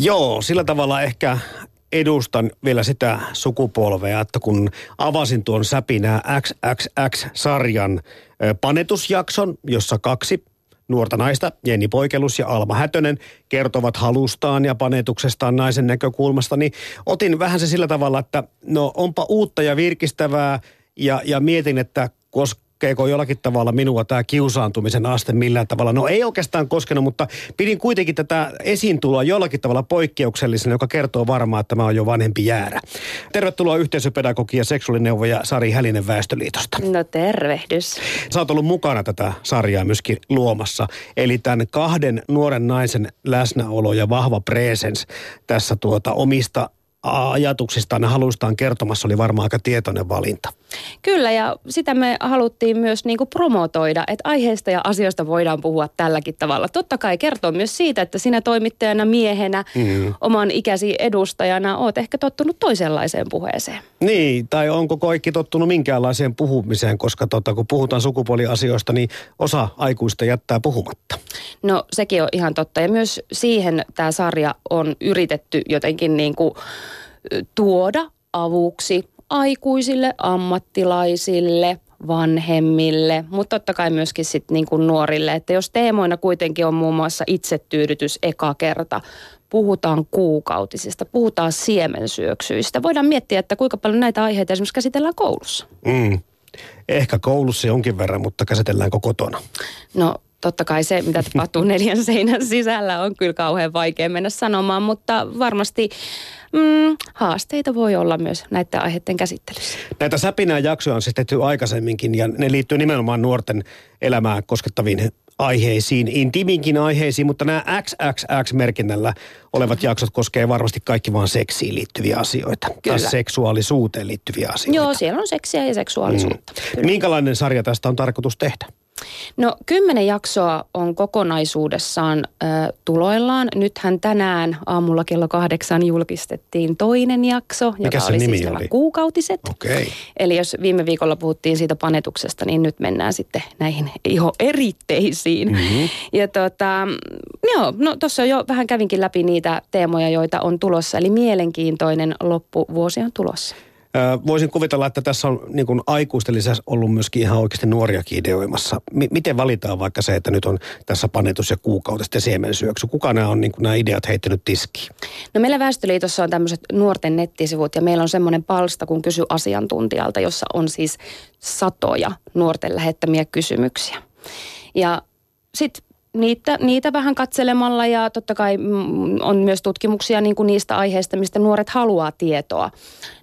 Joo, sillä tavalla ehkä edustan vielä sitä sukupolvea, että kun avasin tuon säpinää XXX-sarjan panetusjakson, jossa kaksi nuorta naista, Jenni Poikelus ja Alma Hätönen, kertovat halustaan ja panetuksestaan naisen näkökulmasta, niin otin vähän se sillä tavalla, että no onpa uutta ja virkistävää ja, ja mietin, että koska koskeeko jollakin tavalla minua tämä kiusaantumisen aste millään tavalla? No ei oikeastaan koskenut, mutta pidin kuitenkin tätä esiintuloa jollakin tavalla poikkeuksellisena, joka kertoo varmaan, että tämä on jo vanhempi jäärä. Tervetuloa yhteisöpedagogi ja seksuaalineuvoja Sari Hälinen Väestöliitosta. No tervehdys. Sä oot ollut mukana tätä sarjaa myöskin luomassa. Eli tämän kahden nuoren naisen läsnäolo ja vahva presens tässä tuota omista ajatuksistaan ja halustaan kertomassa oli varmaan aika tietoinen valinta. Kyllä ja sitä me haluttiin myös niin kuin promotoida, että aiheista ja asioista voidaan puhua tälläkin tavalla. Totta kai kertoo myös siitä, että sinä toimittajana, miehenä, mm. oman ikäsi edustajana oot ehkä tottunut toisenlaiseen puheeseen. Niin, tai onko kaikki tottunut minkäänlaiseen puhumiseen, koska tota, kun puhutaan sukupuoliasioista, niin osa aikuista jättää puhumatta. No sekin on ihan totta ja myös siihen tämä sarja on yritetty jotenkin niin kuin tuoda avuksi aikuisille, ammattilaisille, vanhemmille, mutta totta kai myöskin sit niin kuin nuorille. Että jos teemoina kuitenkin on muun muassa itsetyydytys eka kerta, puhutaan kuukautisista, puhutaan siemensyöksyistä. Voidaan miettiä, että kuinka paljon näitä aiheita esimerkiksi käsitellään koulussa. Mm. Ehkä koulussa jonkin verran, mutta käsitelläänkö kotona? No totta kai se, mitä tapahtuu neljän seinän sisällä, on kyllä kauhean vaikea mennä sanomaan, mutta varmasti mm, haasteita voi olla myös näiden aiheiden käsittelyssä. Näitä säpinää jaksoja on siis tehty aikaisemminkin ja ne liittyy nimenomaan nuorten elämää koskettaviin aiheisiin, intiminkin aiheisiin, mutta nämä XXX-merkinnällä olevat jaksot koskee varmasti kaikki vain seksiin liittyviä asioita. Kyllä. Tai seksuaalisuuteen liittyviä asioita. Joo, siellä on seksiä ja seksuaalisuutta. Mm. Minkälainen sarja tästä on tarkoitus tehdä? No kymmenen jaksoa on kokonaisuudessaan ö, tuloillaan. Nythän tänään aamulla kello kahdeksan julkistettiin toinen jakso, Mikä joka oli nimi siis oli? kuukautiset. Okay. Eli jos viime viikolla puhuttiin siitä panetuksesta, niin nyt mennään sitten näihin iho eritteisiin. Mm-hmm. Ja tota, joo, no tuossa jo vähän kävinkin läpi niitä teemoja, joita on tulossa. Eli mielenkiintoinen loppuvuosi on tulossa. Voisin kuvitella, että tässä on niin kuin aikuisten lisäksi ollut myöskin ihan oikeasti nuoriakin ideoimassa. M- miten valitaan vaikka se, että nyt on tässä panetus ja kuukautista ja siemensyöksy? Kuka nämä on niin kuin nämä ideat heittänyt tiskiin? No meillä Väestöliitossa on tämmöiset nuorten nettisivut ja meillä on semmoinen palsta, kun kysy asiantuntijalta, jossa on siis satoja nuorten lähettämiä kysymyksiä. Ja sitten niitä, niitä vähän katselemalla ja totta kai mm, on myös tutkimuksia niin kuin niistä aiheista, mistä nuoret haluaa tietoa.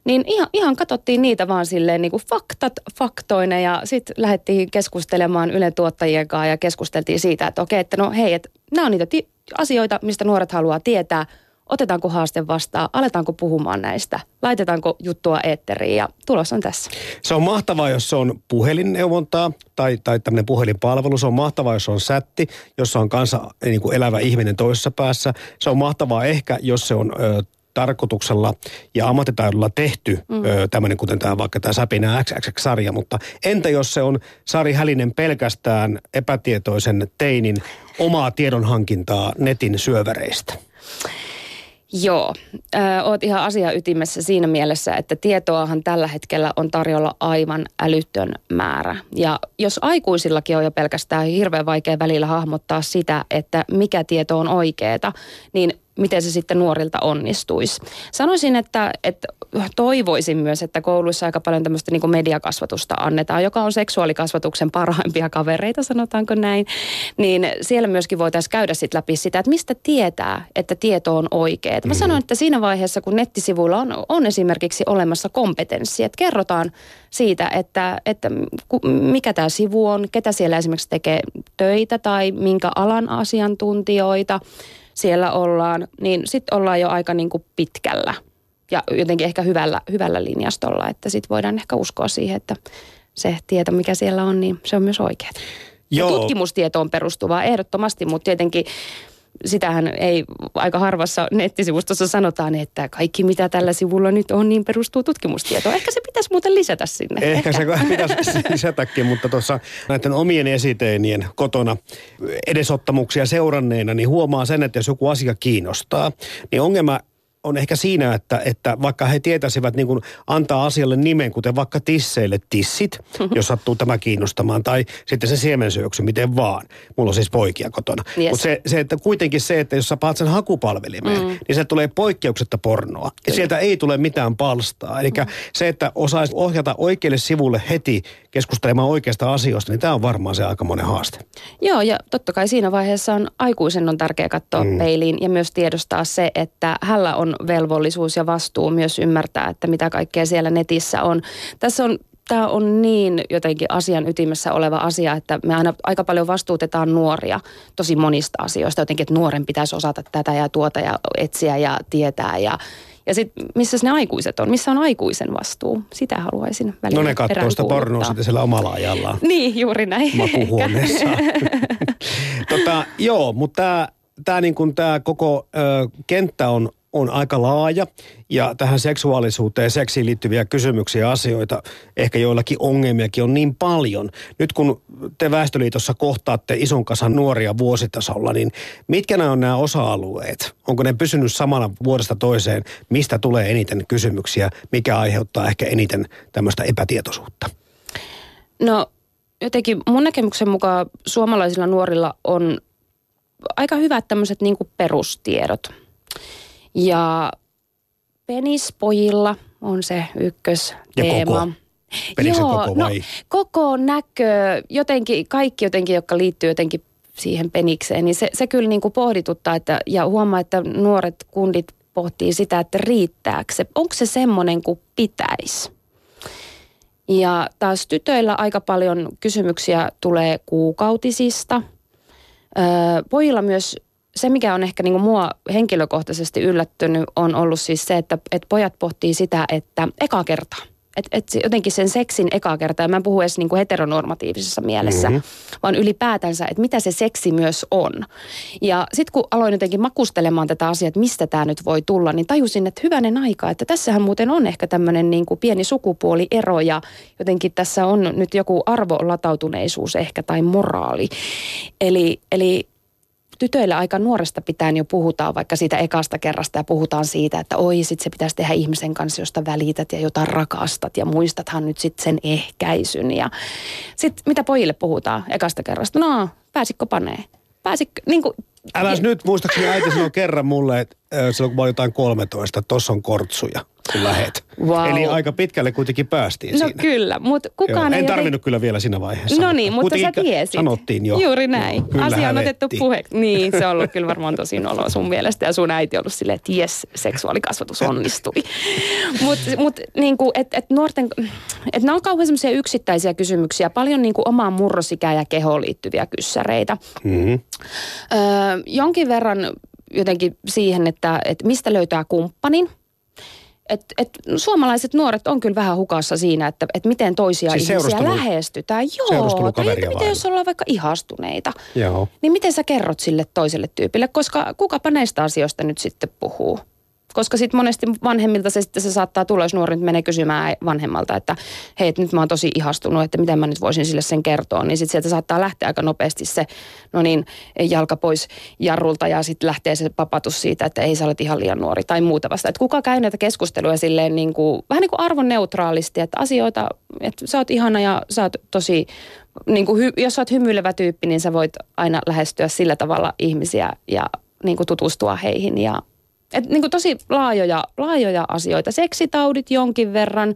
Niin ihan, ihan katsottiin niitä vaan silleen niin kuin faktat faktoina ja sitten lähdettiin keskustelemaan Ylen tuottajien kanssa ja keskusteltiin siitä, että okei, että no hei, että nämä on niitä ti- asioita, mistä nuoret haluaa tietää – otetaanko haaste vastaan, aletaanko puhumaan näistä, laitetaanko juttua eetteriin ja tulos on tässä. Se on mahtavaa, jos se on puhelinneuvontaa tai, tai tämmöinen puhelinpalvelu. Se on mahtavaa, jos se on sätti, jossa on kanssa niin kuin elävä ihminen toisessa päässä. Se on mahtavaa ehkä, jos se on ö, tarkoituksella ja ammattitaidolla tehty mm. tämmöinen, kuten tämä vaikka tämä Säpinä XXX-sarja, mutta entä jos se on Sari Hälinen pelkästään epätietoisen teinin omaa tiedonhankintaa netin syövereistä? Joo, ö, oot ihan asia ytimessä siinä mielessä, että tietoahan tällä hetkellä on tarjolla aivan älytön määrä. Ja jos aikuisillakin on jo pelkästään hirveän vaikea välillä hahmottaa sitä, että mikä tieto on oikeeta, niin miten se sitten nuorilta onnistuisi. Sanoisin, että, että toivoisin myös, että kouluissa aika paljon tämmöistä niin mediakasvatusta annetaan, joka on seksuaalikasvatuksen parhaimpia kavereita, sanotaanko näin. Niin siellä myöskin voitaisiin käydä sitten läpi sitä, että mistä tietää, että tieto on oikea. Mä sanoin, että siinä vaiheessa, kun nettisivuilla on, on esimerkiksi olemassa kompetenssi, että kerrotaan siitä, että, että mikä tämä sivu on, ketä siellä esimerkiksi tekee töitä tai minkä alan asiantuntijoita – siellä ollaan, niin sitten ollaan jo aika niin kuin pitkällä ja jotenkin ehkä hyvällä, hyvällä linjastolla, että sitten voidaan ehkä uskoa siihen, että se tieto, mikä siellä on, niin se on myös oikeaa. Ja tutkimustietoon perustuvaa ehdottomasti, mutta tietenkin sitähän ei aika harvassa nettisivustossa sanotaan, että kaikki mitä tällä sivulla nyt on, niin perustuu tutkimustietoon. Ehkä se pitäisi muuten lisätä sinne. Ehkä, Ehkä. se pitäisi lisätäkin, mutta tuossa näiden omien esiteinien kotona edesottamuksia seuranneena, niin huomaa sen, että jos joku asia kiinnostaa, niin ongelma on ehkä siinä, että, että vaikka he tietäisivät niin kuin antaa asialle nimen, kuten vaikka tisseille tissit, jos sattuu tämä kiinnostamaan, tai sitten se siemensyöksy, miten vaan. Mulla on siis poikia kotona. Yes. Mutta se, se, että kuitenkin se, että jos sä paat sen hakupalvelimeen, mm. niin se tulee poikkeuksetta pornoa. Ja sieltä ei tule mitään palstaa. Eli mm. se, että osaisi ohjata oikealle sivulle heti keskustelemaan oikeasta asioista, niin tämä on varmaan se aika monen haaste. Joo, ja totta kai siinä vaiheessa on aikuisen on tärkeää katsoa mm. peiliin ja myös tiedostaa se, että hänellä on velvollisuus ja vastuu myös ymmärtää, että mitä kaikkea siellä netissä on. Tässä on tämä on niin jotenkin asian ytimessä oleva asia, että me aina aika paljon vastuutetaan nuoria tosi monista asioista. Jotenkin, että nuoren pitäisi osata tätä ja tuota ja etsiä ja tietää ja ja sitten missä ne aikuiset on? Missä on aikuisen vastuu? Sitä haluaisin välillä No ne katsoo sitä pornoa sitten siellä omalla ajallaan. Niin, juuri näin. Makuhuoneessa. tota, joo, mutta tämä tää niin tää koko ö, kenttä on on aika laaja ja tähän seksuaalisuuteen ja seksiin liittyviä kysymyksiä ja asioita, ehkä joillakin ongelmiakin on niin paljon. Nyt kun te Väestöliitossa kohtaatte ison kasan nuoria vuositasolla, niin mitkä nämä on nämä osa-alueet? Onko ne pysynyt samana vuodesta toiseen? Mistä tulee eniten kysymyksiä? Mikä aiheuttaa ehkä eniten tämmöistä epätietoisuutta? No jotenkin mun näkemyksen mukaan suomalaisilla nuorilla on aika hyvät tämmöiset niin perustiedot – ja penispojilla on se ykkösteema. Koko. Joo, koko vai? No, koko näkö, jotenkin, kaikki jotenkin, jotka liittyy jotenkin siihen penikseen, niin se, se kyllä niin kuin pohdituttaa, että, ja huomaa, että nuoret kundit pohtii sitä, että riittääkö se, onko se semmoinen kuin pitäisi. Ja taas tytöillä aika paljon kysymyksiä tulee kuukautisista. Öö, pojilla myös se, mikä on ehkä niin mua henkilökohtaisesti yllättynyt, on ollut siis se, että, että pojat pohtii sitä, että eka kertaa. Että et jotenkin sen seksin eka kertaa, ja mä en puhu edes niin kuin heteronormatiivisessa mielessä, mm-hmm. vaan ylipäätänsä, että mitä se seksi myös on. Ja sitten kun aloin jotenkin makustelemaan tätä asiaa, että mistä tämä nyt voi tulla, niin tajusin, että hyvänen aika, että tässähän muuten on ehkä tämmöinen niin kuin pieni sukupuoliero, ja jotenkin tässä on nyt joku arvolatautuneisuus ehkä tai moraali. Eli, eli tytöillä aika nuoresta pitäen jo puhutaan vaikka siitä ekasta kerrasta ja puhutaan siitä, että oi sit se pitäisi tehdä ihmisen kanssa, josta välität ja jota rakastat ja muistathan nyt sitten sen ehkäisyn. Ja sitten mitä pojille puhutaan ekasta kerrasta? No, pääsikö panee? Pääsikö, niin kuin, Äläs nyt, muistaakseni äiti sanoi kerran mulle, että silloin kun mä olin jotain 13, että tossa on kortsuja kun lähet. Wow. Eli aika pitkälle kuitenkin päästiin no siinä. kyllä, mutta kukaan Joo, ei... En tarvinnut kyllä vielä siinä vaiheessa. No niin, mutta sä tiesit. Sanottiin jo. Juuri näin. Joo, Asia on otettu puheeksi. Niin, se on ollut kyllä varmaan tosi noloa sun mielestä. Ja sun äiti on ollut silleen, että jes, seksuaalikasvatus onnistui. mutta mut, niin että et nuorten, että nämä on kauhean semmoisia yksittäisiä kysymyksiä. Paljon niin kuin omaan murrosikään ja kehoon liittyviä kyssäreitä. Mm-hmm. Öö, jonkin verran jotenkin siihen, että, että mistä löytää kumppanin – et, et, suomalaiset nuoret on kyllä vähän hukassa siinä, että et miten toisia siis ihmisiä lähestytään. Joo, tai että miten jos ollaan vaikka ihastuneita. Joo. Niin miten sä kerrot sille toiselle tyypille, koska kukapa näistä asioista nyt sitten puhuu? Koska sitten monesti vanhemmilta se sitten se saattaa tulla, jos nuori menee kysymään vanhemmalta, että hei, nyt mä oon tosi ihastunut, että miten mä nyt voisin sille sen kertoa. Niin sitten sieltä saattaa lähteä aika nopeasti se, no niin, jalka pois jarrulta ja sitten lähtee se papatus siitä, että ei sä olet ihan liian nuori tai muuta vasta. Että kuka käy näitä keskusteluja silleen niin kuin, vähän niin kuin arvonneutraalisti, että asioita, että sä oot ihana ja sä oot tosi niin kuin, jos sä oot hymyilevä tyyppi, niin sä voit aina lähestyä sillä tavalla ihmisiä ja niin kuin tutustua heihin ja et niin kuin tosi laajoja, laajoja asioita. Seksitaudit jonkin verran.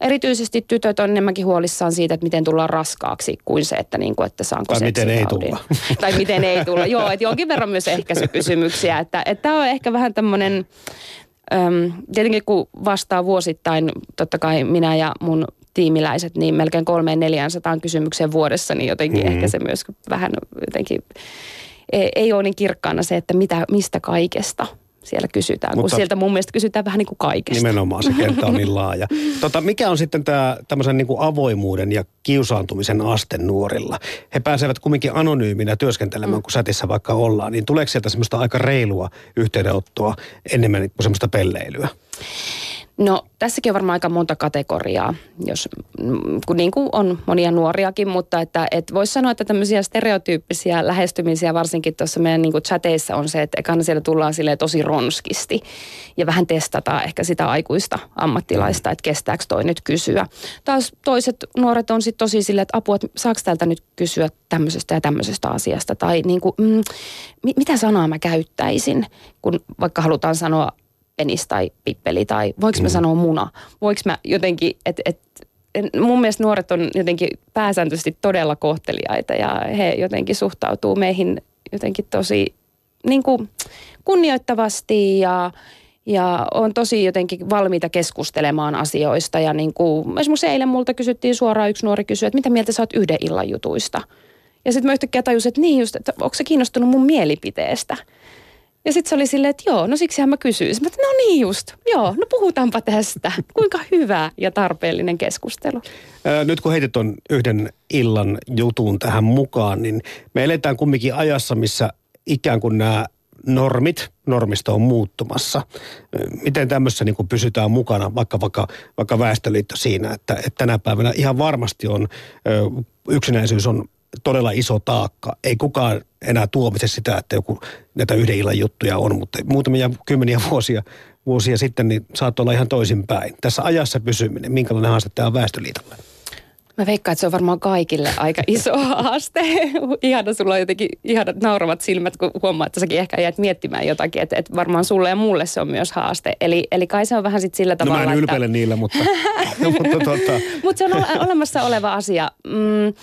Erityisesti tytöt on enemmänkin huolissaan siitä, että miten tullaan raskaaksi, kuin se, että, niin kuin, että saanko Tai miten ei tulla. tai miten ei tulla. Joo, että jonkin verran myös ehkäisykysymyksiä. Että, että tämä on ehkä vähän tämmöinen, äm, tietenkin kun vastaa vuosittain, totta kai minä ja mun tiimiläiset, niin melkein kolmeen neljään sataan kysymykseen vuodessa, niin jotenkin mm-hmm. ehkä se myös vähän jotenkin ei, ei ole niin kirkkaana se, että mitä, mistä kaikesta siellä kysytään, Mutta, kun sieltä mun mielestä kysytään vähän niin kuin kaikesta. Nimenomaan se kenttä on niin laaja. Tota, mikä on sitten tämä tämmöisen niin kuin avoimuuden ja kiusaantumisen aste nuorilla? He pääsevät kumminkin anonyyminä työskentelemään, mm. kun sätissä vaikka ollaan. Niin tuleeko sieltä semmoista aika reilua yhteydenottoa enemmän kuin semmoista pelleilyä? No tässäkin on varmaan aika monta kategoriaa, jos, kun niin kuin on monia nuoriakin, mutta että et voisi sanoa, että tämmöisiä stereotyyppisiä lähestymisiä varsinkin tuossa meidän niin kuin chateissa on se, että ekana siellä tullaan sille tosi ronskisti ja vähän testataan ehkä sitä aikuista ammattilaista, että kestääkö toi nyt kysyä. Taas toiset nuoret on sitten tosi silleen, että apua, että saako täältä nyt kysyä tämmöisestä ja tämmöisestä asiasta tai niin kuin, mm, mitä sanaa mä käyttäisin, kun vaikka halutaan sanoa penis tai pippeli tai voiko mä mm. sanoa muna? Voiko mä jotenkin, että et, mun mielestä nuoret on jotenkin pääsääntöisesti todella kohteliaita ja he jotenkin suhtautuu meihin jotenkin tosi niin kuin kunnioittavasti ja, ja on tosi jotenkin valmiita keskustelemaan asioista. Ja niin kuin, esimerkiksi eilen multa kysyttiin suoraan, yksi nuori kysyi, että mitä mieltä sä oot yhden illan jutuista? Ja sitten mä yhtäkkiä tajusin, että niin just, että onko se kiinnostunut mun mielipiteestä? Ja sitten se oli silleen, että joo, no siksihän mä kysyisin. Mä että no niin just, joo, no puhutaanpa tästä. Kuinka hyvä ja tarpeellinen keskustelu. Nyt kun heitit on yhden illan jutun tähän mukaan, niin me eletään kumminkin ajassa, missä ikään kuin nämä normit, normisto on muuttumassa. Miten tämmöisessä niin kuin pysytään mukana, vaikka, vaikka, vaikka Väestöliitto siinä, että, että tänä päivänä ihan varmasti on, yksinäisyys on todella iso taakka. Ei kukaan enää tuomitse sitä, että joku näitä yhden illan juttuja on, mutta muutamia kymmeniä vuosia, vuosia sitten niin saattoi olla ihan toisinpäin. Tässä ajassa pysyminen, minkälainen haaste tämä on Väestöliitolle? Mä veikkaan, että se on varmaan kaikille aika iso haaste. Ihana, sulla on jotenkin ihanat nauravat silmät, kun huomaa, että säkin ehkä jäät miettimään jotakin. Että, että varmaan sulle ja mulle se on myös haaste. Eli, eli kai se on vähän sitten sillä tavalla, No mä en ylpeile että... niillä, mutta... mutta tota... Mut se on olemassa oleva asia. Mm,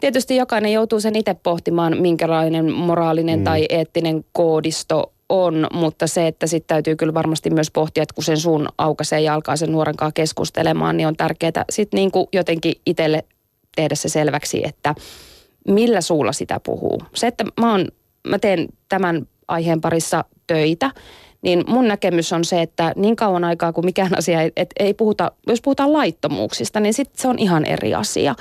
tietysti jokainen joutuu sen itse pohtimaan, minkälainen moraalinen mm. tai eettinen koodisto on, mutta se, että sitten täytyy kyllä varmasti myös pohtia, että kun sen suun aukaisee ja alkaa sen nuoren kanssa keskustelemaan, niin on tärkeää sitten niin kuin jotenkin itselle tehdä se selväksi, että millä suulla sitä puhuu. Se, että mä, oon, mä teen tämän aiheen parissa töitä, niin mun näkemys on se, että niin kauan aikaa kuin mikään asia ei, ei puhuta, jos puhutaan laittomuuksista, niin sitten se on ihan eri asia.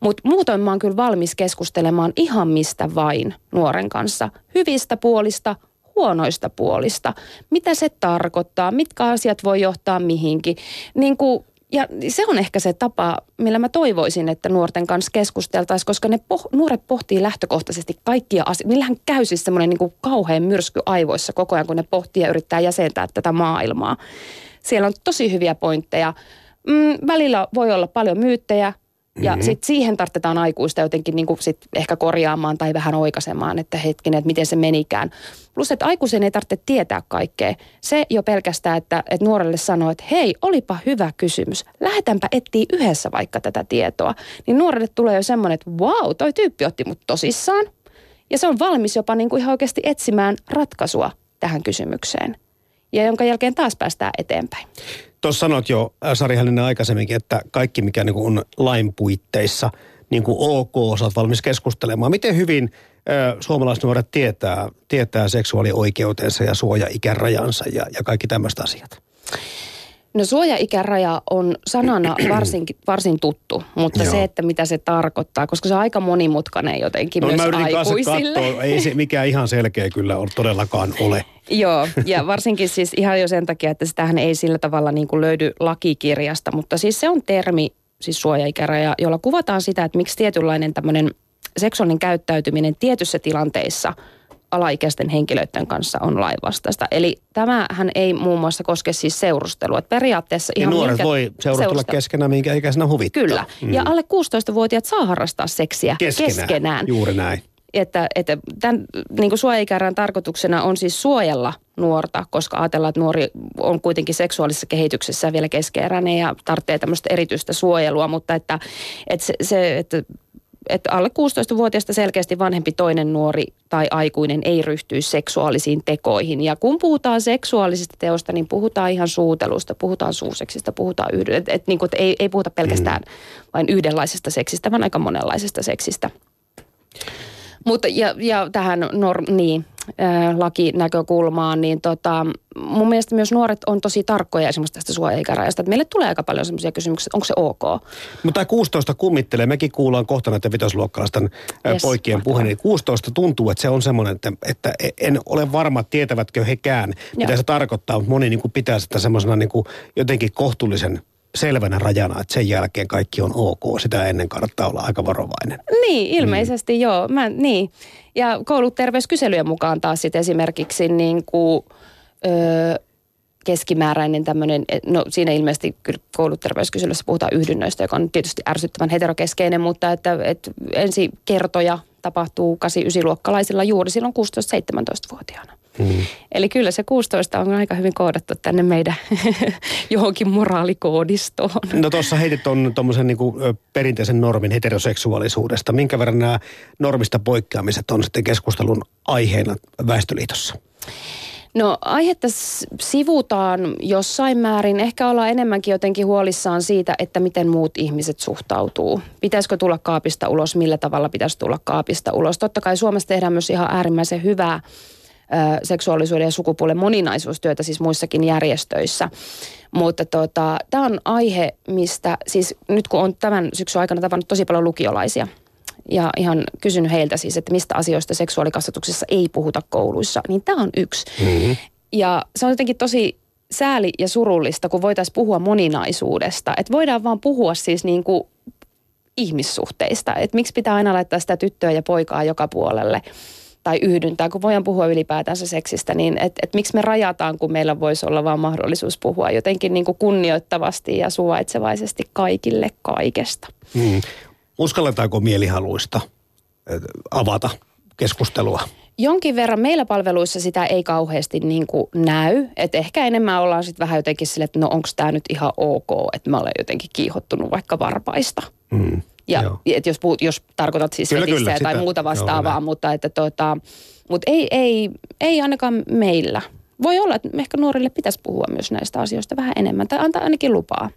Mutta muutoin mä oon kyllä valmis keskustelemaan ihan mistä vain nuoren kanssa. Hyvistä puolista, huonoista puolista. Mitä se tarkoittaa, mitkä asiat voi johtaa mihinkin. Niin kuin, ja se on ehkä se tapa, millä mä toivoisin, että nuorten kanssa keskusteltaisiin, koska ne poh- nuoret pohtii lähtökohtaisesti kaikkia asioita. Millähän käy siis semmoinen niin kauhean myrsky aivoissa koko ajan, kun ne pohtii ja yrittää jäsentää tätä maailmaa. Siellä on tosi hyviä pointteja. Mm, välillä voi olla paljon myyttejä, ja mm-hmm. sitten siihen tarvitaan aikuista jotenkin niin kuin sit ehkä korjaamaan tai vähän oikaisemaan, että hetkinen, että miten se menikään. Plus, että aikuisen ei tarvitse tietää kaikkea. Se jo pelkästään, että, että nuorelle sanoo, että hei, olipa hyvä kysymys. Lähetänpä etsiä yhdessä vaikka tätä tietoa. Niin nuorelle tulee jo semmoinen, että wow, toi tyyppi otti mut tosissaan. Ja se on valmis jopa niin kuin ihan oikeasti etsimään ratkaisua tähän kysymykseen. Ja jonka jälkeen taas päästään eteenpäin. Tuossa sanoit jo, äh, Sari Hällinen aikaisemminkin, että kaikki mikä niin on lain puitteissa niin kuin ok, osaat valmis keskustelemaan. Miten hyvin äh, suomalaiset nuoret tietää, tietää seksuaalioikeutensa ja suoja-ikärajansa ja, ja kaikki tämmöiset asiat? No suoja-ikäraja on sanana varsin, varsin tuttu, mutta Joo. se, että mitä se tarkoittaa, koska se on aika monimutkainen jotenkin no, myös mä aikuisille. Katsoa. Ei se mikään ihan selkeä kyllä ole, todellakaan ole. Joo, ja varsinkin siis ihan jo sen takia, että sitähän ei sillä tavalla niin kuin löydy lakikirjasta, mutta siis se on termi, siis suoja-ikäraja, jolla kuvataan sitä, että miksi tietynlainen tämmöinen seksuaalinen käyttäytyminen tietyssä tilanteissa – alaikäisten henkilöiden kanssa on lainvastaista. Eli tämähän ei muun muassa koske siis seurustelua. Että periaatteessa ihan nuoret minkä, voi seurustella keskenään, minkä ikäisenä huvittaa. Kyllä. Mm. Ja alle 16-vuotiaat saa harrastaa seksiä keskenään. keskenään. Juuri näin. Että, että tämän niin suojaikärän tarkoituksena on siis suojella nuorta, koska ajatellaan, että nuori on kuitenkin seksuaalisessa kehityksessä vielä keskeeräinen ja tarvitsee tämmöistä erityistä suojelua, mutta että, että se, se että että alle 16-vuotiaasta selkeästi vanhempi toinen nuori tai aikuinen ei ryhtyisi seksuaalisiin tekoihin. Ja kun puhutaan seksuaalisista teosta, niin puhutaan ihan suutelusta, puhutaan suuseksista, puhutaan yhden, et, et, niin kuin, ei, ei puhuta pelkästään mm. vain yhdenlaisesta seksistä, vaan aika monenlaisesta seksistä. Mutta ja, ja tähän norm, niin, lakinäkökulmaan, niin tota, mun mielestä myös nuoret on tosi tarkkoja esimerkiksi tästä suoja-ikärajasta. Meille tulee aika paljon sellaisia kysymyksiä, että onko se ok. Mutta 16 kummittelee. Mekin kuullaan kohta näiden vitosluokkalaisten yes, poikien puheen. Niin 16 tuntuu, että se on semmoinen, että, että en ole varma, tietävätkö hekään, mitä Joo. se tarkoittaa. Mutta moni niin kuin pitää sitä semmoisena niin kuin jotenkin kohtuullisen selvänä rajana, että sen jälkeen kaikki on ok. Sitä ennen kannattaa olla aika varovainen. Niin, ilmeisesti mm. joo. Mä, niin. Ja kouluterveyskyselyjen mukaan taas sit esimerkiksi niin kuin, öö, keskimääräinen tämmöinen, no siinä ilmeisesti kyllä kouluterveyskyselyssä puhutaan yhdynnöistä, joka on tietysti ärsyttävän heterokeskeinen, mutta että, että ensi kertoja tapahtuu 8-9-luokkalaisilla juuri silloin 16-17-vuotiaana. Mm. Eli kyllä se 16 on aika hyvin koodattu tänne meidän johonkin moraalikoodistoon. No tuossa heitit tuommoisen niinku perinteisen normin heteroseksuaalisuudesta. Minkä verran nämä normista poikkeamiset on sitten keskustelun aiheena Väestöliitossa? No aihetta sivutaan jossain määrin. Ehkä ollaan enemmänkin jotenkin huolissaan siitä, että miten muut ihmiset suhtautuu. Pitäisikö tulla kaapista ulos, millä tavalla pitäisi tulla kaapista ulos. Totta kai Suomessa tehdään myös ihan äärimmäisen hyvää seksuaalisuuden ja sukupuolen moninaisuustyötä siis muissakin järjestöissä. Mutta tota, tämä on aihe, mistä siis nyt kun on tämän syksyn aikana tavannut tosi paljon lukiolaisia ja ihan kysynyt heiltä siis, että mistä asioista seksuaalikasvatuksessa ei puhuta kouluissa, niin tämä on yksi. Mm-hmm. Ja se on jotenkin tosi sääli ja surullista, kun voitaisiin puhua moninaisuudesta. Että voidaan vaan puhua siis niin kuin ihmissuhteista. Että miksi pitää aina laittaa sitä tyttöä ja poikaa joka puolelle tai yhdyntää, kun voidaan puhua ylipäätänsä seksistä, niin että et miksi me rajataan, kun meillä voisi olla vaan mahdollisuus puhua jotenkin niin kuin kunnioittavasti ja suvaitsevaisesti kaikille kaikesta. Hmm. Uskalletaanko mielihaluista avata keskustelua? Jonkin verran meillä palveluissa sitä ei kauheasti niin kuin näy. Että ehkä enemmän ollaan sitten vähän jotenkin sille, että no onko tämä nyt ihan ok, että mä olen jotenkin kiihottunut vaikka varpaista. Mm. Ja et jos, puhut, jos tarkoitat siis kyllä, kyllä, tai sitä, muuta vastaavaa, joo, mutta, että tota, mutta ei, ei, ei ainakaan meillä. Voi olla, että ehkä nuorille pitäisi puhua myös näistä asioista vähän enemmän tai antaa ainakin lupaa.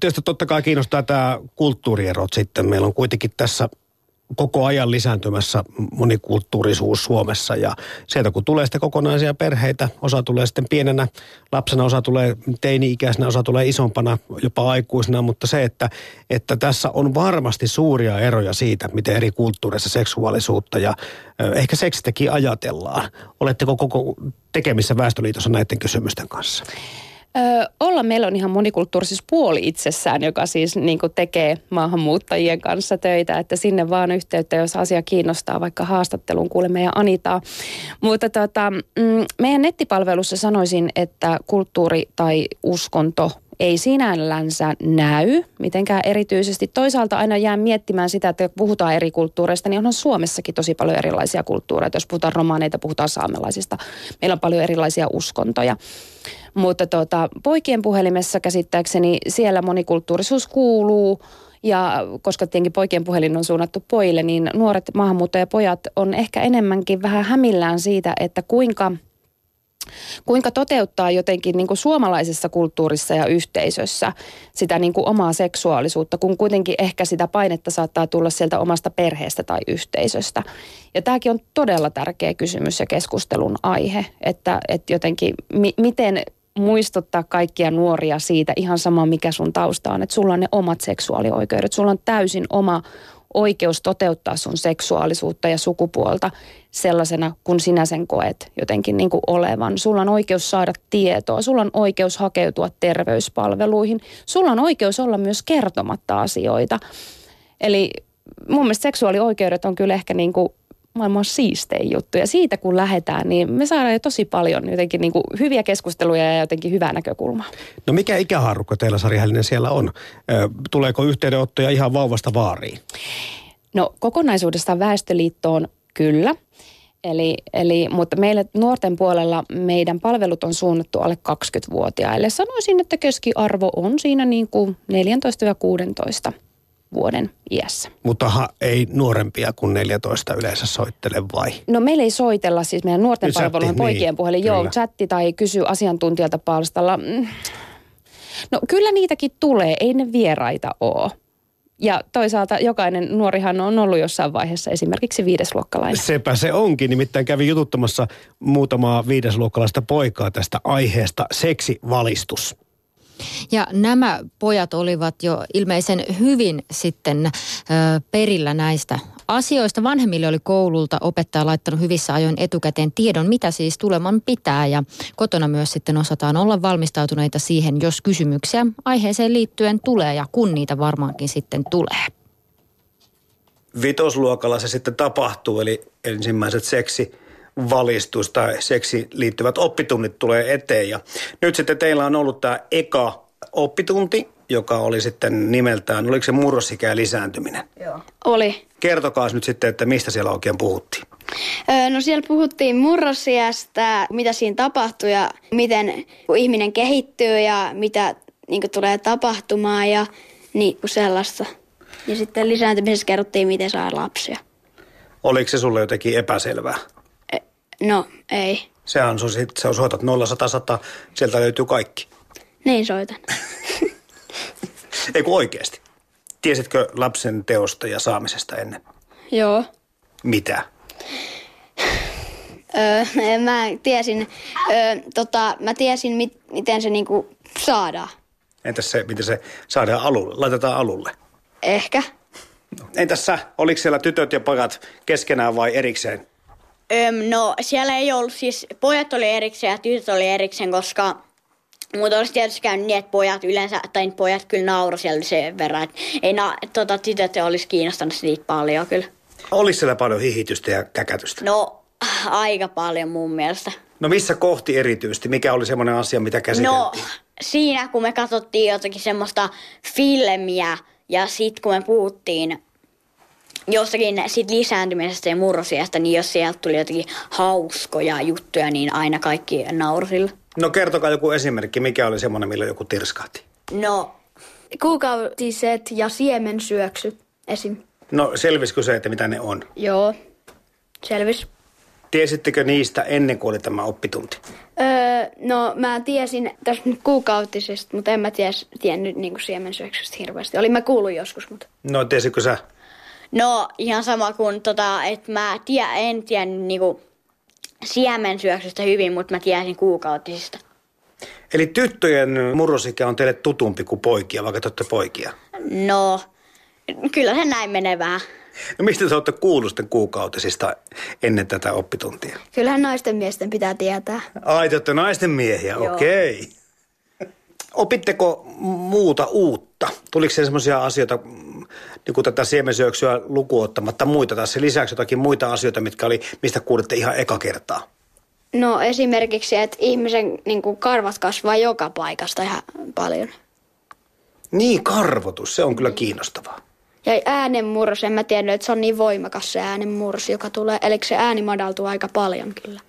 Tietysti totta kai kiinnostaa tämä kulttuurierot sitten. Meillä on kuitenkin tässä koko ajan lisääntymässä monikulttuurisuus Suomessa ja sieltä kun tulee sitten kokonaisia perheitä, osa tulee sitten pienenä lapsena, osa tulee teini-ikäisenä, osa tulee isompana, jopa aikuisena, mutta se, että, että tässä on varmasti suuria eroja siitä, miten eri kulttuureissa seksuaalisuutta ja ehkä seksistäkin ajatellaan. Oletteko koko tekemissä Väestöliitossa näiden kysymysten kanssa? Ö, olla meillä on ihan monikulttuurisuus puoli itsessään, joka siis niin tekee maahanmuuttajien kanssa töitä, että sinne vaan yhteyttä, jos asia kiinnostaa, vaikka haastattelun kuulemme ja Anitaa. Mutta tota, mm, meidän nettipalvelussa sanoisin, että kulttuuri tai uskonto ei sinällänsä näy mitenkään erityisesti. Toisaalta aina jää miettimään sitä, että puhutaan eri kulttuureista, niin onhan Suomessakin tosi paljon erilaisia kulttuureita. Jos puhutaan romaaneita, puhutaan saamelaisista. Meillä on paljon erilaisia uskontoja. Mutta tota, poikien puhelimessa käsittääkseni siellä monikulttuurisuus kuuluu ja koska tietenkin poikien puhelin on suunnattu pojille, niin nuoret maahanmuuttajapojat on ehkä enemmänkin vähän hämillään siitä, että kuinka – kuinka toteuttaa jotenkin niin kuin suomalaisessa kulttuurissa ja yhteisössä sitä niin kuin omaa seksuaalisuutta, kun kuitenkin ehkä sitä painetta saattaa tulla sieltä omasta perheestä tai yhteisöstä. Ja tämäkin on todella tärkeä kysymys ja keskustelun aihe, että, että jotenkin mi- miten muistuttaa kaikkia nuoria siitä ihan sama mikä sun tausta on, että sulla on ne omat seksuaalioikeudet, sulla on täysin oma oikeus toteuttaa sun seksuaalisuutta ja sukupuolta sellaisena, kun sinä sen koet jotenkin niin kuin olevan. Sulla on oikeus saada tietoa, sulla on oikeus hakeutua terveyspalveluihin, sulla on oikeus olla myös kertomatta asioita. Eli mun mielestä seksuaalioikeudet on kyllä ehkä niin kuin maailman siistein juttu. Ja siitä kun lähdetään, niin me saadaan jo tosi paljon jotenkin niin kuin hyviä keskusteluja ja jotenkin hyvää näkökulmaa. No mikä ikähaarukka teillä Sari Hällinen siellä on? Tuleeko yhteydenottoja ihan vauvasta vaariin? No kokonaisuudessaan Väestöliittoon kyllä. Eli, eli, mutta meille nuorten puolella meidän palvelut on suunnattu alle 20-vuotiaille. Sanoisin, että keskiarvo on siinä niin kuin 14-16 vuoden iässä. Mutta ha, ei nuorempia kuin 14 yleensä soittele vai? No meillä ei soitella, siis meidän nuorten palvelu on poikien niin, puhelin. Joo, chatti tai kysy asiantuntijalta palstalla. Mm. No kyllä niitäkin tulee, ei ne vieraita ole. Ja toisaalta jokainen nuorihan on ollut jossain vaiheessa esimerkiksi viidesluokkalainen. Sepä se onkin, nimittäin kävi jututtamassa muutamaa viidesluokkalaista poikaa tästä aiheesta seksivalistus. Ja nämä pojat olivat jo ilmeisen hyvin sitten ö, perillä näistä asioista. Vanhemmille oli koululta opettaja laittanut hyvissä ajoin etukäteen tiedon, mitä siis tuleman pitää. Ja kotona myös sitten osataan olla valmistautuneita siihen, jos kysymyksiä aiheeseen liittyen tulee ja kun niitä varmaankin sitten tulee. Vitosluokalla se sitten tapahtuu, eli ensimmäiset seksi valistus tai seksi liittyvät oppitunnit tulee eteen. Ja nyt sitten teillä on ollut tämä eka oppitunti, joka oli sitten nimeltään, oliko se murrosikä ja lisääntyminen? Joo. Oli. Kertokaa nyt sitten, että mistä siellä oikein puhuttiin. Öö, no siellä puhuttiin murrosiästä, mitä siinä tapahtui ja miten kun ihminen kehittyy ja mitä niin tulee tapahtumaan ja niin kuin sellaista. Ja sitten lisääntymisessä kerrottiin, miten saa lapsia. Oliko se sulle jotenkin epäselvää? No, ei. Sehän on, se on soitat 0 100 100, sieltä löytyy kaikki. Niin soitan. Ei kun oikeasti. Tiesitkö lapsen teosta ja saamisesta ennen? Joo. Mitä? Öö, mä tiesin, öö, tota, mä tiesin mit, miten se niinku saadaan. Entäs se, miten se saadaan alulle, laitetaan alulle? Ehkä. Entäs sä, oliko siellä tytöt ja pojat keskenään vai erikseen? Öm, no siellä ei ollut siis, pojat oli erikseen ja tytöt oli erikseen, koska mutta olisi tietysti käynyt niin, että pojat yleensä, tai pojat kyllä nauro siellä sen verran, että ei na, tota, tytöt olisi kiinnostanut siitä paljon kyllä. Olisi siellä paljon hihitystä ja käkätystä? No, aika paljon mun mielestä. No missä kohti erityisesti? Mikä oli semmoinen asia, mitä käsiteltiin? No, siinä kun me katsottiin jotakin semmoista filmiä ja sitten kun me puhuttiin jostakin sit lisääntymisestä ja murrosiasta, niin jos sieltä tuli jotakin hauskoja juttuja, niin aina kaikki naurusilla. No kertokaa joku esimerkki, mikä oli semmoinen, millä joku tirskahti? No, kuukautiset ja siemensyöksyt esim. No selvisikö se, että mitä ne on? Joo, selvis. Tiesittekö niistä ennen kuin oli tämä oppitunti? Öö, no mä tiesin tästä nyt kuukautisesta, mutta en mä ties, tiennyt niin siemensyöksystä hirveästi. Olin mä kuullut joskus, mutta... No tiesikö sä? No ihan sama kuin tota, että mä tie, en tiennyt niinku siemensyöksystä hyvin, mutta mä tiesin kuukautisista. Eli tyttöjen murrosikä on teille tutumpi kuin poikia, vaikka te olette poikia? No, kyllä se näin menee vähän. No mistä te olette kuullut kuukautisista ennen tätä oppituntia? Kyllähän naisten miesten pitää tietää. Ai, te olette naisten miehiä, okei. Okay. Opitteko muuta uutta? Tuliko se sellaisia asioita, niin kuin tätä siemensyöksyä lukuottamatta muita, tässä lisäksi jotakin muita asioita, mitkä oli, mistä kuulitte ihan eka kertaa? No esimerkiksi, että ihmisen niin kuin karvat kasvaa joka paikasta ihan paljon. Niin, karvotus, se on kyllä kiinnostavaa. Ja äänenmurros, en mä tiedä, että se on niin voimakas se äänenmurros, joka tulee. Eli se ääni madaltuu aika paljon kyllä.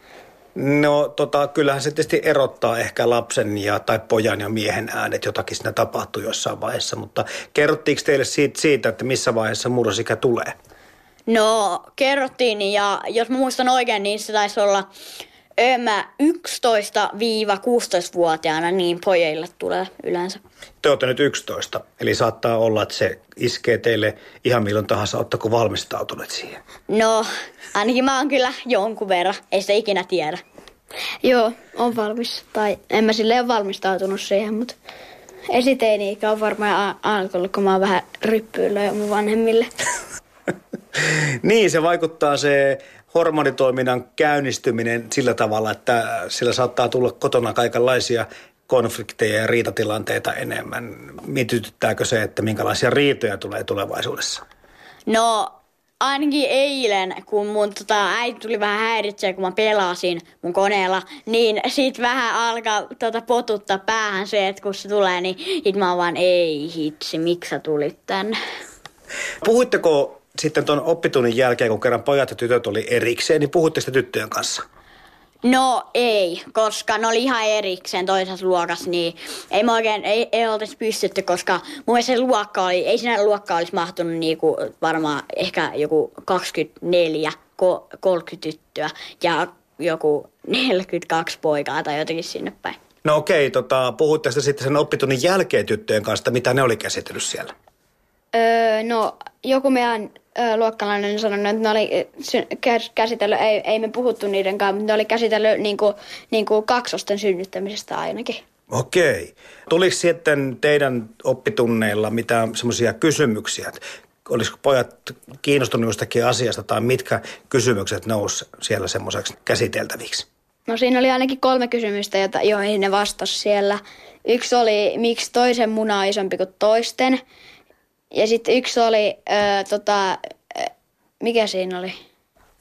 No tota, kyllähän se tietysti erottaa ehkä lapsen ja, tai pojan ja miehen äänet, jotakin siinä tapahtuu jossain vaiheessa, mutta kerrottiinko teille siitä, siitä että missä vaiheessa murrosikä tulee? No kerrottiin ja jos mä muistan oikein, niin se taisi olla mä 11-16-vuotiaana niin pojille tulee yleensä. Te olette nyt 11, eli saattaa olla, että se iskee teille ihan milloin tahansa, ottako valmistautuneet siihen? No, ainakin mä oon kyllä jonkun verran, ei sitä ikinä tiedä. Joo, on valmis. Tai en mä silleen ole valmistautunut siihen, mutta esiteini on varmaan alkanut, kun mä oon vähän ryppyillä jo mun vanhemmille. niin, se vaikuttaa se hormonitoiminnan käynnistyminen sillä tavalla, että sillä saattaa tulla kotona kaikenlaisia konflikteja ja riitatilanteita enemmän. Mitytyttääkö se, että minkälaisia riitoja tulee tulevaisuudessa? No ainakin eilen, kun mun tota, äiti tuli vähän häiritseä, kun mä pelasin mun koneella, niin sit vähän alkaa tota, potuttaa päähän se, että kun se tulee, niin sit mä oon vaan, ei hitsi, miksi sä tulit tänne? Puhuitteko sitten tuon oppitunnin jälkeen, kun kerran pojat ja tytöt oli erikseen, niin puhuitteko tyttöjen kanssa? No ei, koska ne oli ihan erikseen toisessa luokassa, niin ei me oikein, ei, ei oltaisi pystytty, koska mun se luokka oli, ei sinä luokka olisi mahtunut niinku varmaan ehkä joku 24, 30 tyttöä ja joku 42 poikaa tai jotenkin sinne päin. No okei, tota, puhuitte sitten sen oppitunnin jälkeen tyttöjen kanssa, mitä ne oli käsitellyt siellä? Öö, no, joku meidän ö, luokkalainen on sanonut, että ne oli käsitellyt, ei, ei me puhuttu niiden kanssa, mutta ne oli käsitellyt niin kuin, niin kuin kaksosten synnyttämisestä ainakin. Okei. Tuliko sitten teidän oppitunneilla mitään semmoisia kysymyksiä, olisiko pojat kiinnostunut jostakin asiasta tai mitkä kysymykset nousi siellä semmoiseksi käsiteltäviksi? No siinä oli ainakin kolme kysymystä, jota, joihin ne vastasi siellä. Yksi oli, miksi toisen muna on isompi kuin toisten. Ja sitten yksi oli, ö, tota, ö, mikä siinä oli?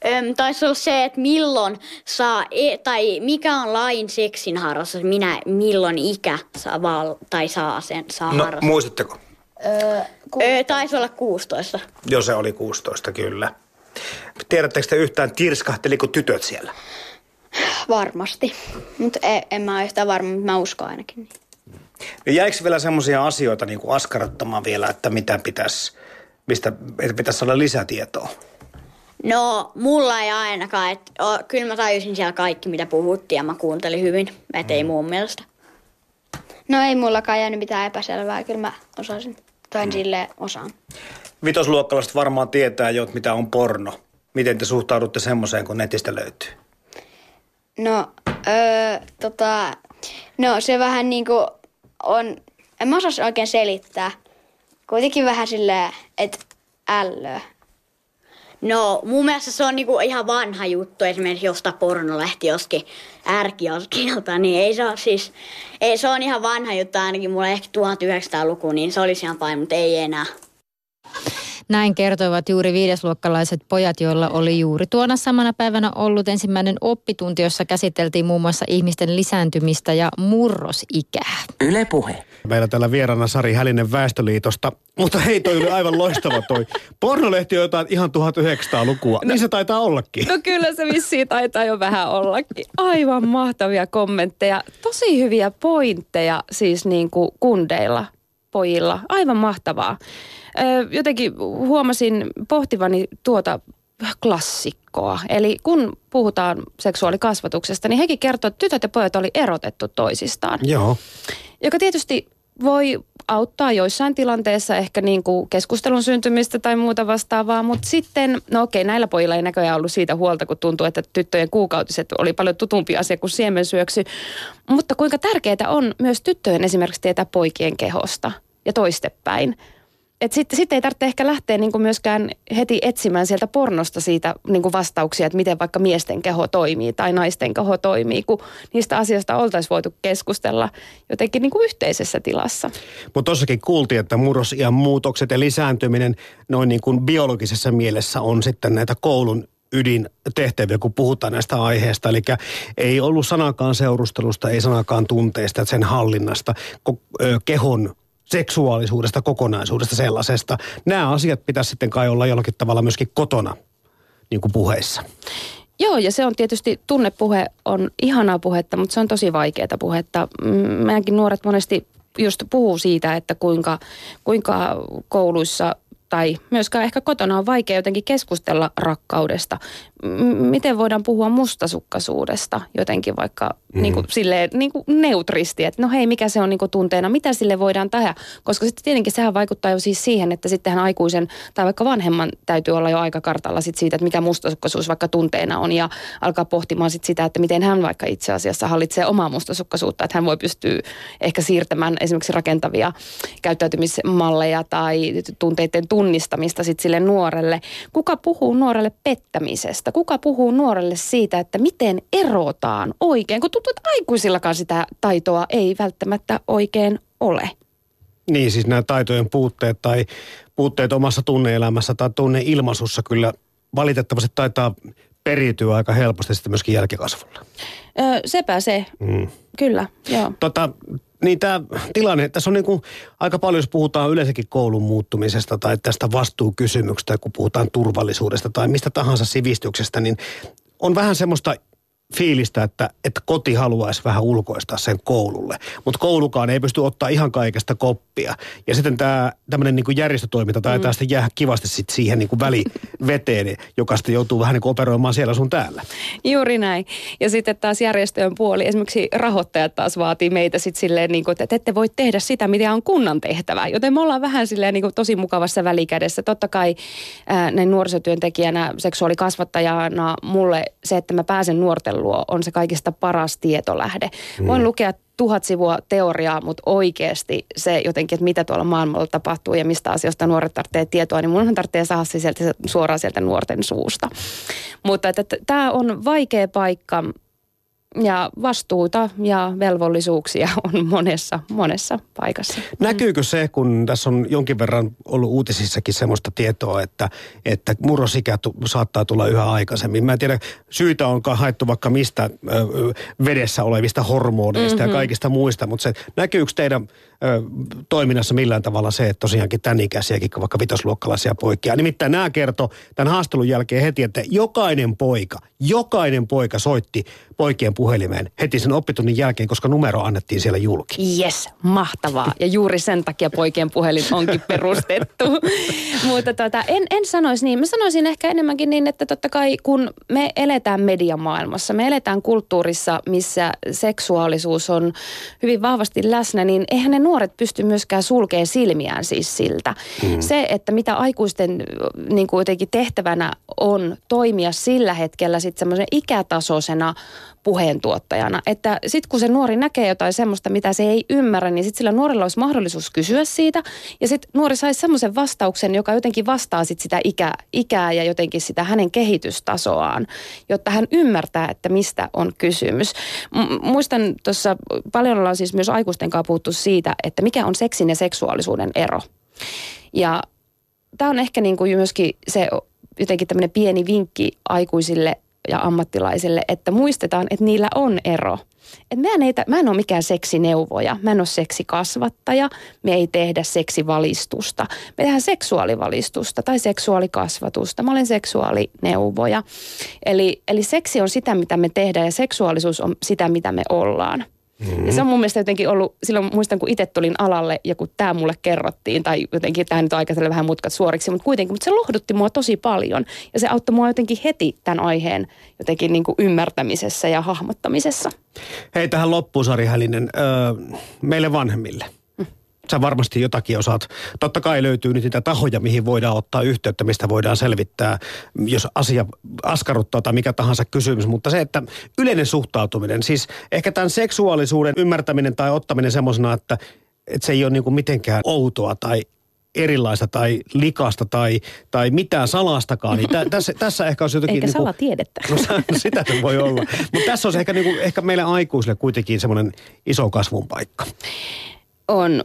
Öm, taisi olla se, että milloin saa, e- tai mikä on lain seksin harrastus, minä, milloin ikä saa val, tai saa sen saa No, harrastaa. muistatteko? Öö, taisi olla 16. Jo se oli 16, kyllä. Tiedättekö te yhtään, tirskahteliko tytöt siellä? Varmasti. Mutta en, en mä ole yhtään varma, mutta mä uskon ainakin niin. Ja jäikö vielä semmoisia asioita niin kuin askarruttamaan vielä, että mitä pitäisi, mistä että pitäisi saada lisätietoa? No, mulla ei ainakaan. Et, o, kyllä mä tajusin siellä kaikki, mitä puhuttiin ja mä kuuntelin hyvin. Et ei mun mielestä. No ei mullakaan jäänyt mitään epäselvää, kyllä mä osasin. Tai silleen osaan. Vitosluokkalaiset varmaan tietää jo, että mitä on porno. Miten te suhtaudutte semmoiseen, kun netistä löytyy? No, öö, tota, no se vähän niinku on, en mä osaa oikein selittää. Kuitenkin vähän silleen, että ällöä. No, mun mielestä se on niinku ihan vanha juttu, esimerkiksi josta porno lähti joskin ärkialkilta, niin ei se ole siis, ei se on ihan vanha juttu, ainakin mulla ehkä 1900-luku, niin se olisi ihan fine, mutta ei enää. Näin kertoivat juuri viidesluokkalaiset pojat, joilla oli juuri tuona samana päivänä ollut ensimmäinen oppitunti, jossa käsiteltiin muun muassa ihmisten lisääntymistä ja murrosikää. Yle Puhe. Meillä täällä vieraana Sari Hälinen Väestöliitosta. Mutta hei, toi oli aivan loistava toi. Pornolehti on jotain ihan 1900-lukua. Niin se taitaa ollakin. No kyllä se vissiin taitaa jo vähän ollakin. Aivan mahtavia kommentteja. Tosi hyviä pointteja siis niin kuin kundeilla, pojilla. Aivan mahtavaa. Jotenkin huomasin pohtivani tuota klassikkoa. Eli kun puhutaan seksuaalikasvatuksesta, niin hekin kertoo, että tytöt ja pojat oli erotettu toisistaan. Joo. Joka tietysti voi auttaa joissain tilanteissa ehkä niin kuin keskustelun syntymistä tai muuta vastaavaa, mutta sitten, no okei, näillä pojilla ei näköjään ollut siitä huolta, kun tuntuu, että tyttöjen kuukautiset oli paljon tutumpi asia kuin siemensyöksy. Mutta kuinka tärkeää on myös tyttöjen esimerkiksi tietää poikien kehosta ja toistepäin. Että sitten sit ei tarvitse ehkä lähteä niinku myöskään heti etsimään sieltä pornosta siitä niinku vastauksia, että miten vaikka miesten keho toimii tai naisten keho toimii, kun niistä asioista oltaisiin voitu keskustella jotenkin niinku yhteisessä tilassa. Mutta tossakin kuultiin, että murrosiän muutokset ja lisääntyminen noin niin kuin biologisessa mielessä on sitten näitä koulun ydintehtäviä, kun puhutaan näistä aiheista. Eli ei ollut sanakaan seurustelusta, ei sanakaan tunteista, sen hallinnasta, kehon seksuaalisuudesta, kokonaisuudesta sellaisesta. Nämä asiat pitäisi sitten kai olla jollakin tavalla myöskin kotona niin kuin puheissa. Joo, ja se on tietysti, tunnepuhe on ihanaa puhetta, mutta se on tosi vaikeaa puhetta. Meidänkin nuoret monesti just puhuu siitä, että kuinka, kuinka kouluissa tai myöskään ehkä kotona on vaikea jotenkin keskustella rakkaudesta. M- miten voidaan puhua mustasukkaisuudesta jotenkin vaikka mm. niin kuin silleen, niin kuin neutristi, että no hei, mikä se on niin kuin tunteena, mitä sille voidaan tehdä. Koska sitten tietenkin sehän vaikuttaa jo siis siihen, että sittenhän aikuisen tai vaikka vanhemman täytyy olla jo aika kartalla sit siitä, että mikä mustasukkaisuus vaikka tunteena on ja alkaa pohtimaan sit sitä, että miten hän vaikka itse asiassa hallitsee omaa mustasukkaisuutta, että hän voi pystyä ehkä siirtämään esimerkiksi rakentavia käyttäytymismalleja tai tunteiden tunnistamista sit sille nuorelle. Kuka puhuu nuorelle pettämisestä? Kuka puhuu nuorelle siitä, että miten erotaan oikein? Kun tuntuu, että aikuisillakaan sitä taitoa ei välttämättä oikein ole. Niin, siis nämä taitojen puutteet tai puutteet omassa tunneelämässä tai tunneilmaisussa kyllä valitettavasti taitaa periytyä aika helposti sitten myöskin jälkikasvulle. Öö, sepä se. Mm. Kyllä, joo. Tota, niin tämä tilanne, tässä on niin kuin aika paljon, jos puhutaan yleensäkin koulun muuttumisesta tai tästä vastuukysymyksestä, kun puhutaan turvallisuudesta tai mistä tahansa sivistyksestä, niin on vähän semmoista fiilistä, että, että koti haluaisi vähän ulkoistaa sen koululle. Mutta koulukaan ei pysty ottaa ihan kaikesta koppia. Ja sitten tämä tämmöinen niin järjestötoiminta taitaa mm. sitten jää kivasti sit siihen niin kuin väliveteen, joka sitten joutuu vähän niin kuin operoimaan siellä sun täällä. Juuri näin. Ja sitten taas järjestöjen puoli, esimerkiksi rahoittajat taas vaatii meitä sitten silleen, niin kuin, että ette voi tehdä sitä, mitä on kunnan tehtävä. Joten me ollaan vähän silleen niin kuin tosi mukavassa välikädessä. Totta kai ää, näin nuorisotyöntekijänä, seksuaalikasvattajana mulle se, että mä pääsen nuorten luo on se kaikista paras tietolähde. Mm. Voin lukea tuhat sivua teoriaa, mutta oikeasti se jotenkin, että mitä tuolla maailmalla tapahtuu ja mistä asioista nuoret tarvitsee tietoa, niin munhan tarvitsee saada se sieltä, suoraan sieltä nuorten suusta. Mutta tämä on vaikea paikka ja vastuuta ja velvollisuuksia on monessa, monessa paikassa. Näkyykö se, kun tässä on jonkin verran ollut uutisissakin semmoista tietoa, että, että murrosikä tu, saattaa tulla yhä aikaisemmin. Mä en tiedä, syitä on haettu vaikka mistä ö, vedessä olevista hormoneista mm-hmm. ja kaikista muista, mutta se, näkyykö teidän ö, toiminnassa millään tavalla se, että tosiaankin tämän ikäisiäkin, vaikka vitosluokkalaisia poikia. Nimittäin nämä kertoo tämän haastelun jälkeen heti, että jokainen poika, jokainen poika soitti poikien puhelimeen heti sen oppitunnin jälkeen, koska numero annettiin siellä julki. Yes, mahtavaa. Ja juuri sen takia poikien puhelin onkin perustettu. Mutta tota, en, en sanoisi niin. Mä sanoisin ehkä enemmänkin niin, että totta kai kun me eletään mediamaailmassa, me eletään kulttuurissa, missä seksuaalisuus on hyvin vahvasti läsnä, niin eihän ne nuoret pysty myöskään sulkemaan silmiään siis siltä. Mm. Se, että mitä aikuisten niin kuin jotenkin tehtävänä on toimia sillä hetkellä sitten semmoisen ikätasoisena puheentuottajana. Että sitten kun se nuori näkee jotain semmoista, mitä se ei ymmärrä, niin sitten sillä nuorella olisi mahdollisuus kysyä siitä. Ja sitten nuori saisi semmoisen vastauksen, joka jotenkin vastaa sit sitä ikä, ikää ja jotenkin sitä hänen kehitystasoaan, jotta hän ymmärtää, että mistä on kysymys. M- muistan tuossa, paljon ollaan siis myös aikuisten kanssa puhuttu siitä, että mikä on seksin ja seksuaalisuuden ero. Ja tämä on ehkä niin kuin myöskin se jotenkin tämmöinen pieni vinkki aikuisille ja ammattilaisille, että muistetaan, että niillä on ero. Et mä, en ei, mä en ole mikään seksineuvoja, mä en ole seksikasvattaja, me ei tehdä seksivalistusta. Me tehdään seksuaalivalistusta tai seksuaalikasvatusta. Mä olen seksuaalineuvoja. Eli, eli seksi on sitä, mitä me tehdään ja seksuaalisuus on sitä, mitä me ollaan. Mm-hmm. Ja se on mun mielestä jotenkin ollut, silloin muistan kun itse tulin alalle ja kun tämä mulle kerrottiin, tai jotenkin tämä nyt on aika vähän mutkat suoriksi, mutta kuitenkin, mutta se lohdutti mua tosi paljon. Ja se auttoi mua jotenkin heti tämän aiheen jotenkin niin kuin ymmärtämisessä ja hahmottamisessa. Hei tähän loppuun Sari Hälinen, öö, meille vanhemmille – sä varmasti jotakin osaat. Totta kai löytyy nyt niitä tahoja, mihin voidaan ottaa yhteyttä, mistä voidaan selvittää, jos asia askarruttaa tai mikä tahansa kysymys. Mutta se, että yleinen suhtautuminen, siis ehkä tämän seksuaalisuuden ymmärtäminen tai ottaminen semmoisena, että, että se ei ole niin kuin mitenkään outoa tai erilaista tai likasta tai, tai mitään salastakaan, niin tä, tässä, tässä ehkä olisi jotenkin... Eikä niin kuin, tiedettä. No sitä se voi olla. Mutta tässä olisi ehkä, niin kuin, ehkä meille aikuisille kuitenkin semmoinen iso kasvun paikka. On.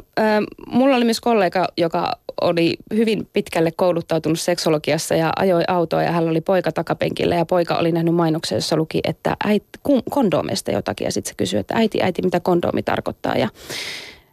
mulla oli myös kollega, joka oli hyvin pitkälle kouluttautunut seksologiassa ja ajoi autoa ja hän oli poika takapenkillä ja poika oli nähnyt mainoksen, jossa luki, että äiti, kondomeista jotakin ja sitten se kysyi, että äiti, äiti, mitä kondomi tarkoittaa ja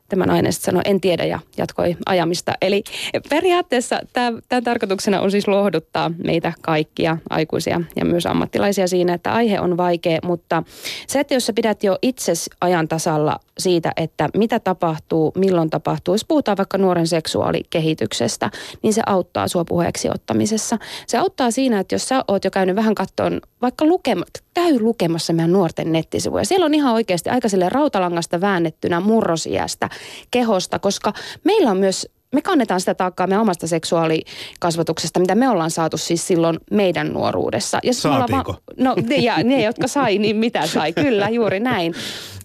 Tämä nainen sitten sanoi, en tiedä ja jatkoi ajamista. Eli periaatteessa tämän tarkoituksena on siis lohduttaa meitä kaikkia aikuisia ja myös ammattilaisia siinä, että aihe on vaikea, mutta se, että jos sä pidät jo itse ajan tasalla siitä, että mitä tapahtuu, milloin tapahtuu, jos puhutaan vaikka nuoren seksuaalikehityksestä, niin se auttaa sua puheeksi ottamisessa. Se auttaa siinä, että jos sä oot jo käynyt vähän kattoon, vaikka lukema, käy lukemassa meidän nuorten nettisivuja. Siellä on ihan oikeasti aika sille rautalangasta väännettynä murrosiästä, kehosta, koska meillä on myös me kannetaan sitä taakkaa meidän omasta seksuaalikasvatuksesta, mitä me ollaan saatu siis silloin meidän nuoruudessa. Ja Saatiinko? Va- no ne, ja ne, jotka sai, niin mitä sai. Kyllä, juuri näin.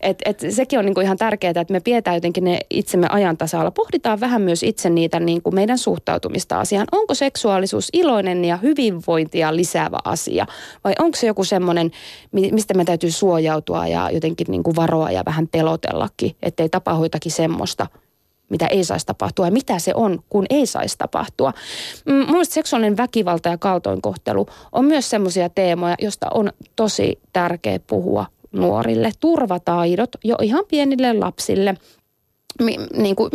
Et, et sekin on niinku ihan tärkeää, että me pidetään jotenkin ne itsemme ajan tasalla. Pohditaan vähän myös itse niitä niinku meidän suhtautumista asiaan. Onko seksuaalisuus iloinen ja hyvinvointia lisäävä asia? Vai onko se joku semmoinen, mistä me täytyy suojautua ja jotenkin niinku varoa ja vähän pelotellakin, ettei tapahdu jotakin semmoista, mitä ei saisi tapahtua ja mitä se on, kun ei saisi tapahtua. Mm, seksuaalinen väkivalta ja kaltoinkohtelu on myös semmoisia teemoja, josta on tosi tärkeä puhua nuorille. Turvataidot jo ihan pienille lapsille. Niin kuin,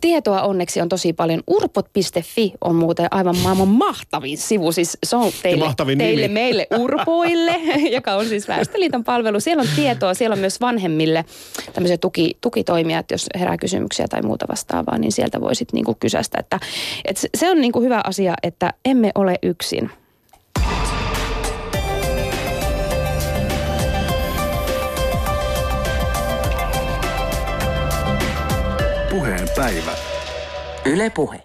tietoa onneksi on tosi paljon. Urpot.fi on muuten aivan maailman mahtavin sivu. Siis se on teille, teille nimi. meille urpoille, joka on siis Väestöliiton palvelu. Siellä on tietoa, siellä on myös vanhemmille tämmöisiä tuki, tukitoimia, että jos herää kysymyksiä tai muuta vastaavaa, niin sieltä voisit niinku kysästä. Että, että se- se on niinku hyvä asia, että emme ole yksin. Puheen päivä. Yle Puhe.